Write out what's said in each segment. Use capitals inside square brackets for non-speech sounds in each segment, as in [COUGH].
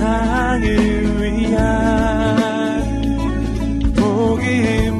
세상을 위한 복음의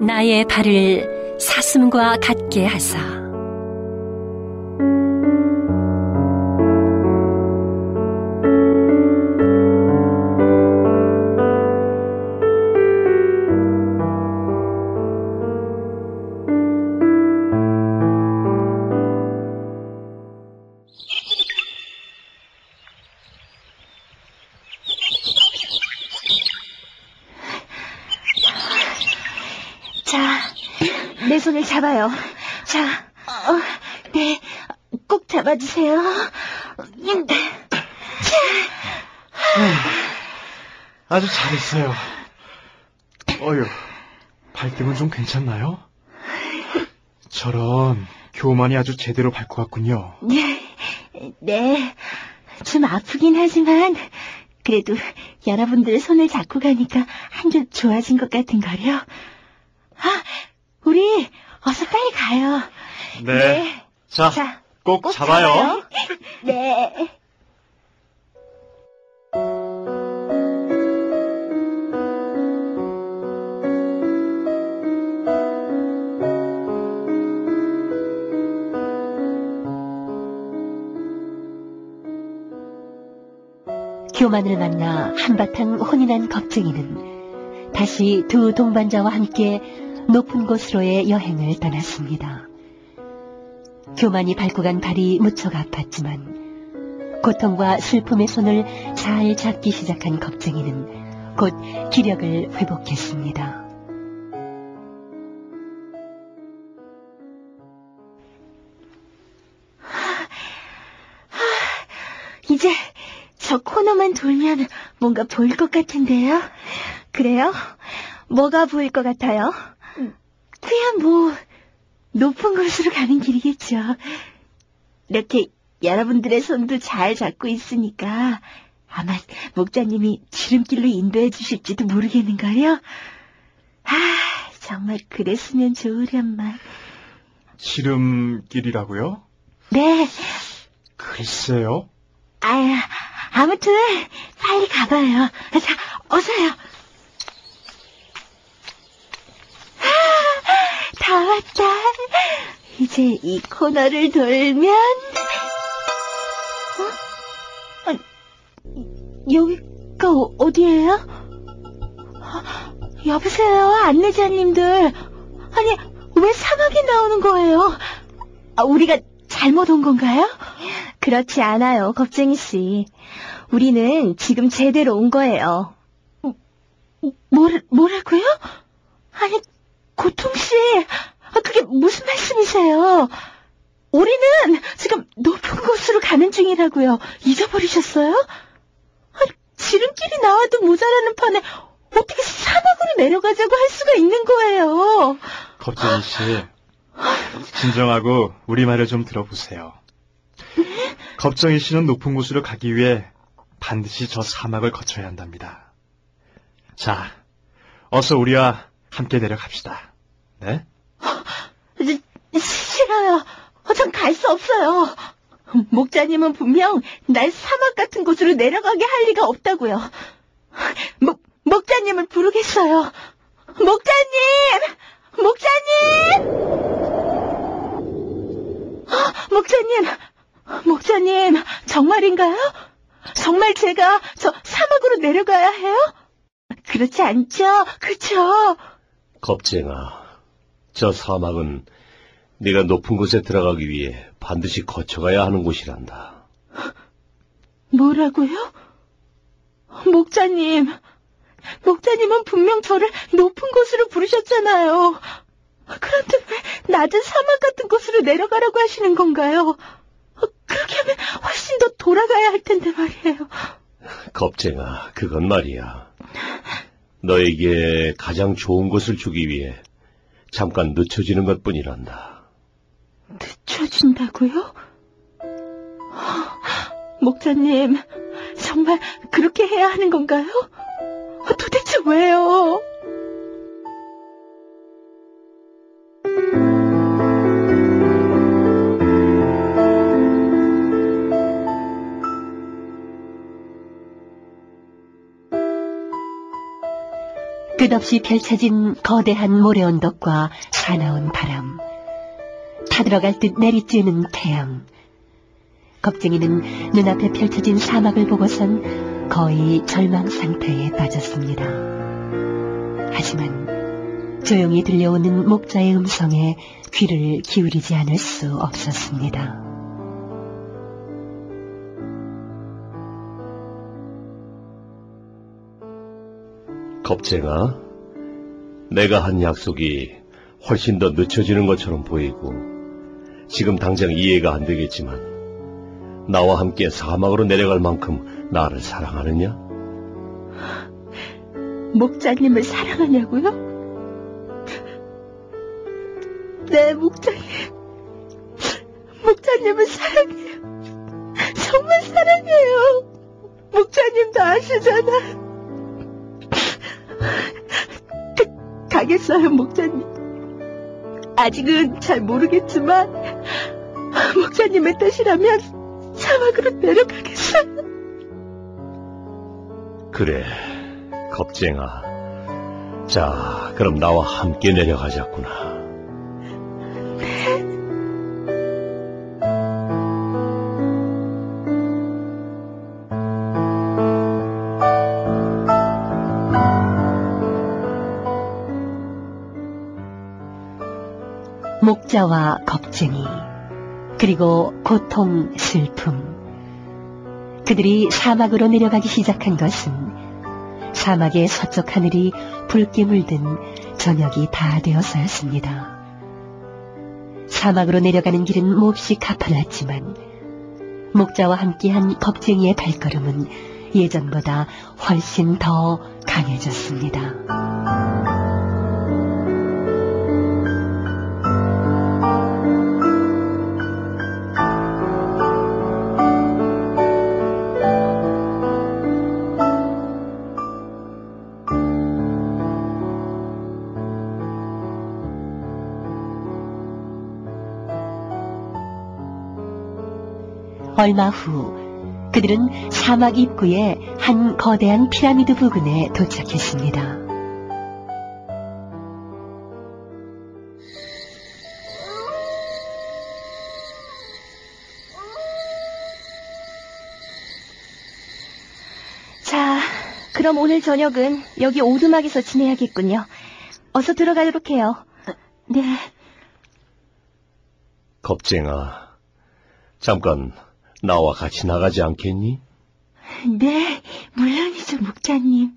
나의 발을 사슴과 같게 하사. 자, 내 손을 잡아요. 자, 어, 네, 꼭 잡아주세요. 음, 아주 잘했어요. 어휴, 발등은 좀 괜찮나요? 저런 교만이 아주 제대로 밟고 갔군요. 네, 좀 아프긴 하지만, 그래도 여러분들 손을 잡고 가니까 한결 좋아진 것 같은걸요. 아, 우리 어서 빨리 가요. 네. 자, 자, 꼭, 꼭 잡아요. 잡아요. [LAUGHS] 네. 교만을 만나 한바탕 혼이 난 겁쟁이는 다시 두 동반자와 함께 높은 곳으로의 여행을 떠났습니다. 교만이 밟고 간 발이 무척 아팠지만 고통과 슬픔의 손을 잘 잡기 시작한 겁쟁이는 곧 기력을 회복했습니다. 이제 저 코너만 돌면 뭔가 보일 것 같은데요. 그래요? 뭐가 보일 것 같아요? 그냥 뭐 높은 곳으로 가는 길이겠죠. 이렇게 여러분들의 손도 잘 잡고 있으니까 아마 목자님이 지름길로 인도해 주실지도 모르겠는걸요. 아, 정말 그랬으면 좋으련만. 지름길이라고요? 네, 글쎄요. 아야, 아무튼 빨리 가봐요. 자, 어서요. 아, 다 왔다. 이제 이 코너를 돌면 어? 아, 여기가 어- 어디예요? 아, 여보세요, 안내자님들. 아니, 왜 사막이 나오는 거예요? 아, 우리가 잘못 온 건가요? 그렇지 않아요, 겁쟁이 씨. 우리는 지금 제대로 온 거예요. 뭘, 뭐라고요? 아니, 고통 씨, 아, 그게 무슨 말씀이세요? 우리는 지금 높은 곳으로 가는 중이라고요. 잊어버리셨어요? 아니, 지름길이 나와도 모자라는 판에 어떻게 사막으로 내려가자고 할 수가 있는 거예요? 겁쟁이 씨, 진정하고 우리 말을 좀 들어보세요. 겁쟁이 씨는 높은 곳으로 가기 위해 반드시 저 사막을 거쳐야 한답니다. 자, 어서 우리와 함께 내려갑시다. 네? 시- 싫어요. 전 갈 수 없어요. 목자님은 분명 날 사막 같은 곳으로 내려가게 할 리가 없다고요. 목, 목자님을 부르겠어요. 목자님! 목자님! 아, 목자님! 목자님, 정말인가요? 정말 제가 저 사막으로 내려가야 해요? 그렇지 않죠? 그쵸? 겁쟁아, 저 사막은 네가 높은 곳에 들어가기 위해 반드시 거쳐가야 하는 곳이란다. 뭐라고요? 목자님, 목자님은 분명 저를 높은 곳으로 부르셨잖아요. 그런데 왜 낮은 사막 같은 곳으로 내려가라고 하시는 건가요? 그렇게 하면 훨씬 더 돌아가야 할 텐데 말이에요. 겁쟁아, 그건 말이야. 너에게 가장 좋은 것을 주기 위해 잠깐 늦춰지는 것 뿐이란다. 늦춰진다고요? 목자님, 정말 그렇게 해야 하는 건가요? 도대체 왜요? 끝없이 펼쳐진 거대한 모래 언덕과 사나운 바람, 타들어갈 듯 내리쬐는 태양. 겁쟁이는 눈앞에 펼쳐진 사막을 보고선 거의 절망 상태에 빠졌습니다. 하지만 조용히 들려오는 목자의 음성에 귀를 기울이지 않을 수 없었습니다. 겁쟁아, 내가 한 약속이 훨씬 더 늦춰지는 것처럼 보이고, 지금 당장 이해가 안 되겠지만, 나와 함께 사막으로 내려갈 만큼 나를 사랑하느냐? 목자님을 사랑하냐고요? 네, 목자님. 목자님을 사랑해요. 정말 사랑해요. 목자님도 아시잖아. 가, 가겠어요, 목자님. 아직은 잘 모르겠지만, 목자님의 뜻이라면 사막으로 내려가겠어요. 그래, 겁쟁아. 자, 그럼 나와 함께 내려가자꾸나. 목자와 겁쟁이, 그리고 고통, 슬픔. 그들이 사막으로 내려가기 시작한 것은 사막의 서쪽 하늘이 붉게 물든 저녁이 다 되어서였습니다. 사막으로 내려가는 길은 몹시 가팔랐지만 목자와 함께한 겁쟁이의 발걸음은 예전보다 훨씬 더 강해졌습니다. 얼마 후 그들은 사막 입구에 한 거대한 피라미드 부근에 도착했습니다. 자, 그럼 오늘 저녁은 여기 오두막에서 지내야겠군요. 어서 들어가도록 해요. 네. 겁쟁아, 잠깐 나와 같이 나가지 않겠니? 네, 물론이죠, 목자님.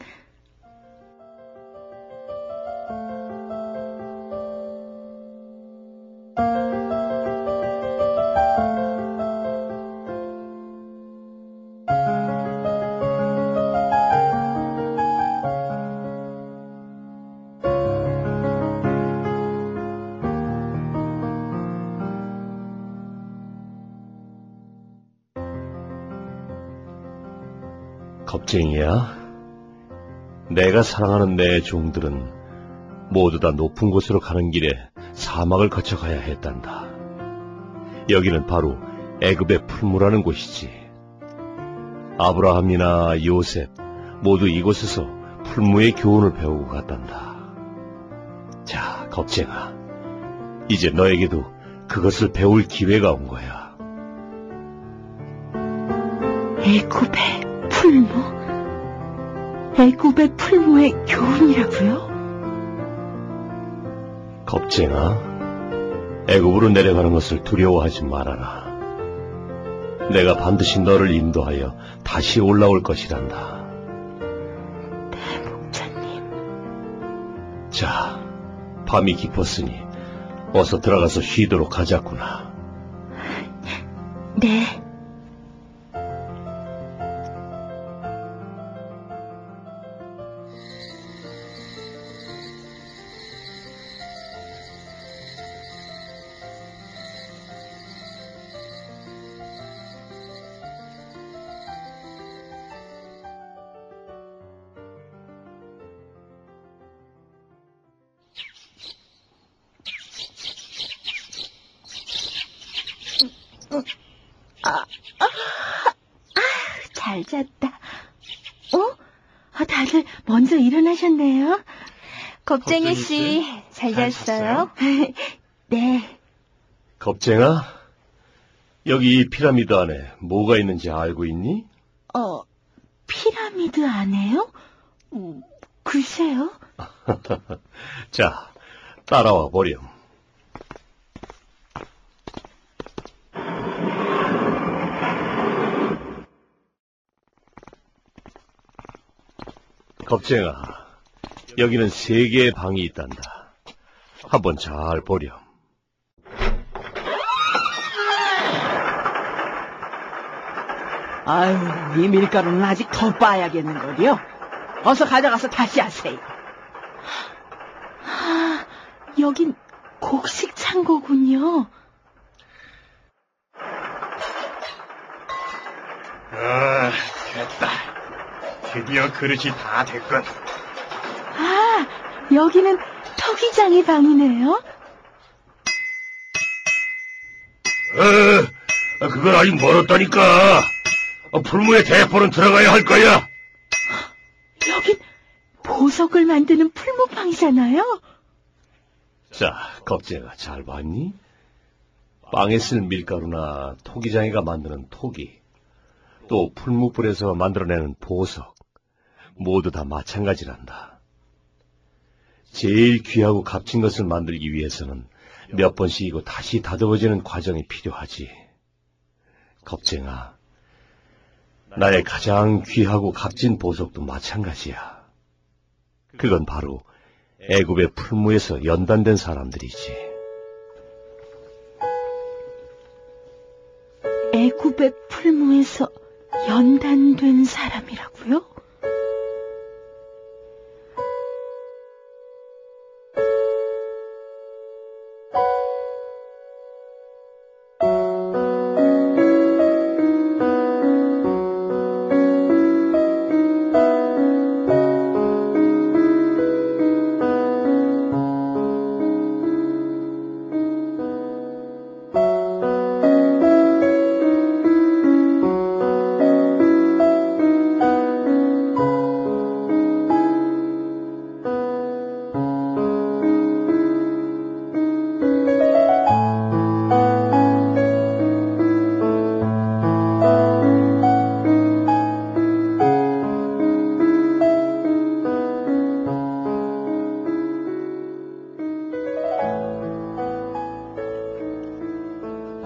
겁쟁이야. 내가 사랑하는 내 종들은 모두 다 높은 곳으로 가는 길에 사막을 거쳐 가야 했단다. 여기는 바로 애굽의 풀무라는 곳이지. 아브라함이나 요셉 모두 이곳에서 풀무의 교훈을 배우고 갔단다. 자, 겁쟁아. 이제 너에게도 그것을 배울 기회가 온 거야. 애굽의 풀무? 애굽의 풀무의 교훈이라고요? 겁쟁아, 애굽으로 내려가는 것을 두려워하지 말아라. 내가 반드시 너를 인도하여 다시 올라올 것이란다. 목자님. 자, 밤이 깊었으니 어서 들어가서 쉬도록 하자꾸나. 네. 잘 잤다. 어? 아, 다들 먼저 일어나셨네요. 겁쟁이 씨, 잘 잤어요? [LAUGHS] 네. 겁쟁아, 여기 이 피라미드 안에 뭐가 있는지 알고 있니? 어, 피라미드 안에요? 음, 글쎄요. [LAUGHS] 자, 따라와 보렴. 겁쟁아, 여기는 세 개의 방이 있단다. 한번 잘 보렴. 아유, 이 밀가루는 아직 더 빠야겠는걸요? 어서 가져가서 다시 하세요. 아, 여긴 곡식 창고군요. 아, 됐다. 드디어 그릇이 다 됐군. 아, 여기는 토기장의 방이네요. 어, 그건 아직 멀었다니까. 어, 풀무에 대포는 들어가야 할 거야. 여긴 보석을 만드는 풀무방이잖아요. 자, 겁쟁아, 잘 봤니? 빵에 쓸 밀가루나 토기장이가 만드는 토기, 또 풀무불에서 만들어내는 보석, 모두 다 마찬가지란다. 제일 귀하고 값진 것을 만들기 위해서는 몇 번씩이고 다시 다듬어지는 과정이 필요하지. 겁쟁아, 나의 가장 귀하고 값진 보석도 마찬가지야. 그건 바로 애굽의 풀무에서 연단된 사람들이지. 애굽의 풀무에서 연단된 사람이라고요?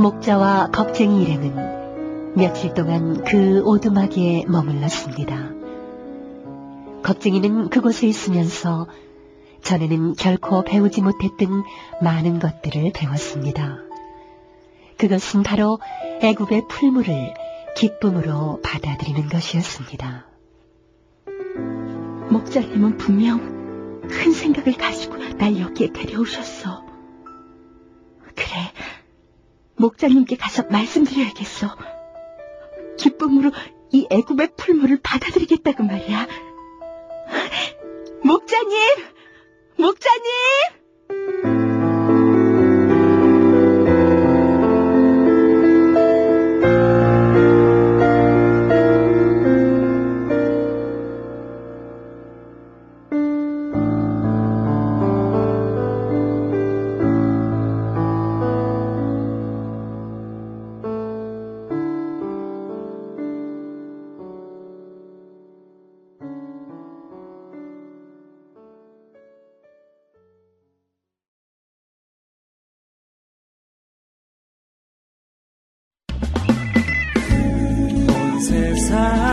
목자와 겁쟁이 일행은 며칠 동안 그 오두막에 머물렀습니다. 겁쟁이는 그곳에 있으면서 전에는 결코 배우지 못했던 많은 것들을 배웠습니다. 그것은 바로 애굽의 풀물을 기쁨으로 받아들이는 것이었습니다. 목자님은 분명 큰 생각을 가지고 날 여기에 데려오셨어. 그래, 목자님께 가서 말씀드려야겠어. 기쁨으로 이 애굽의 풀물을 받아들이겠다고 말이야. 목자님! 목자님! 온 세상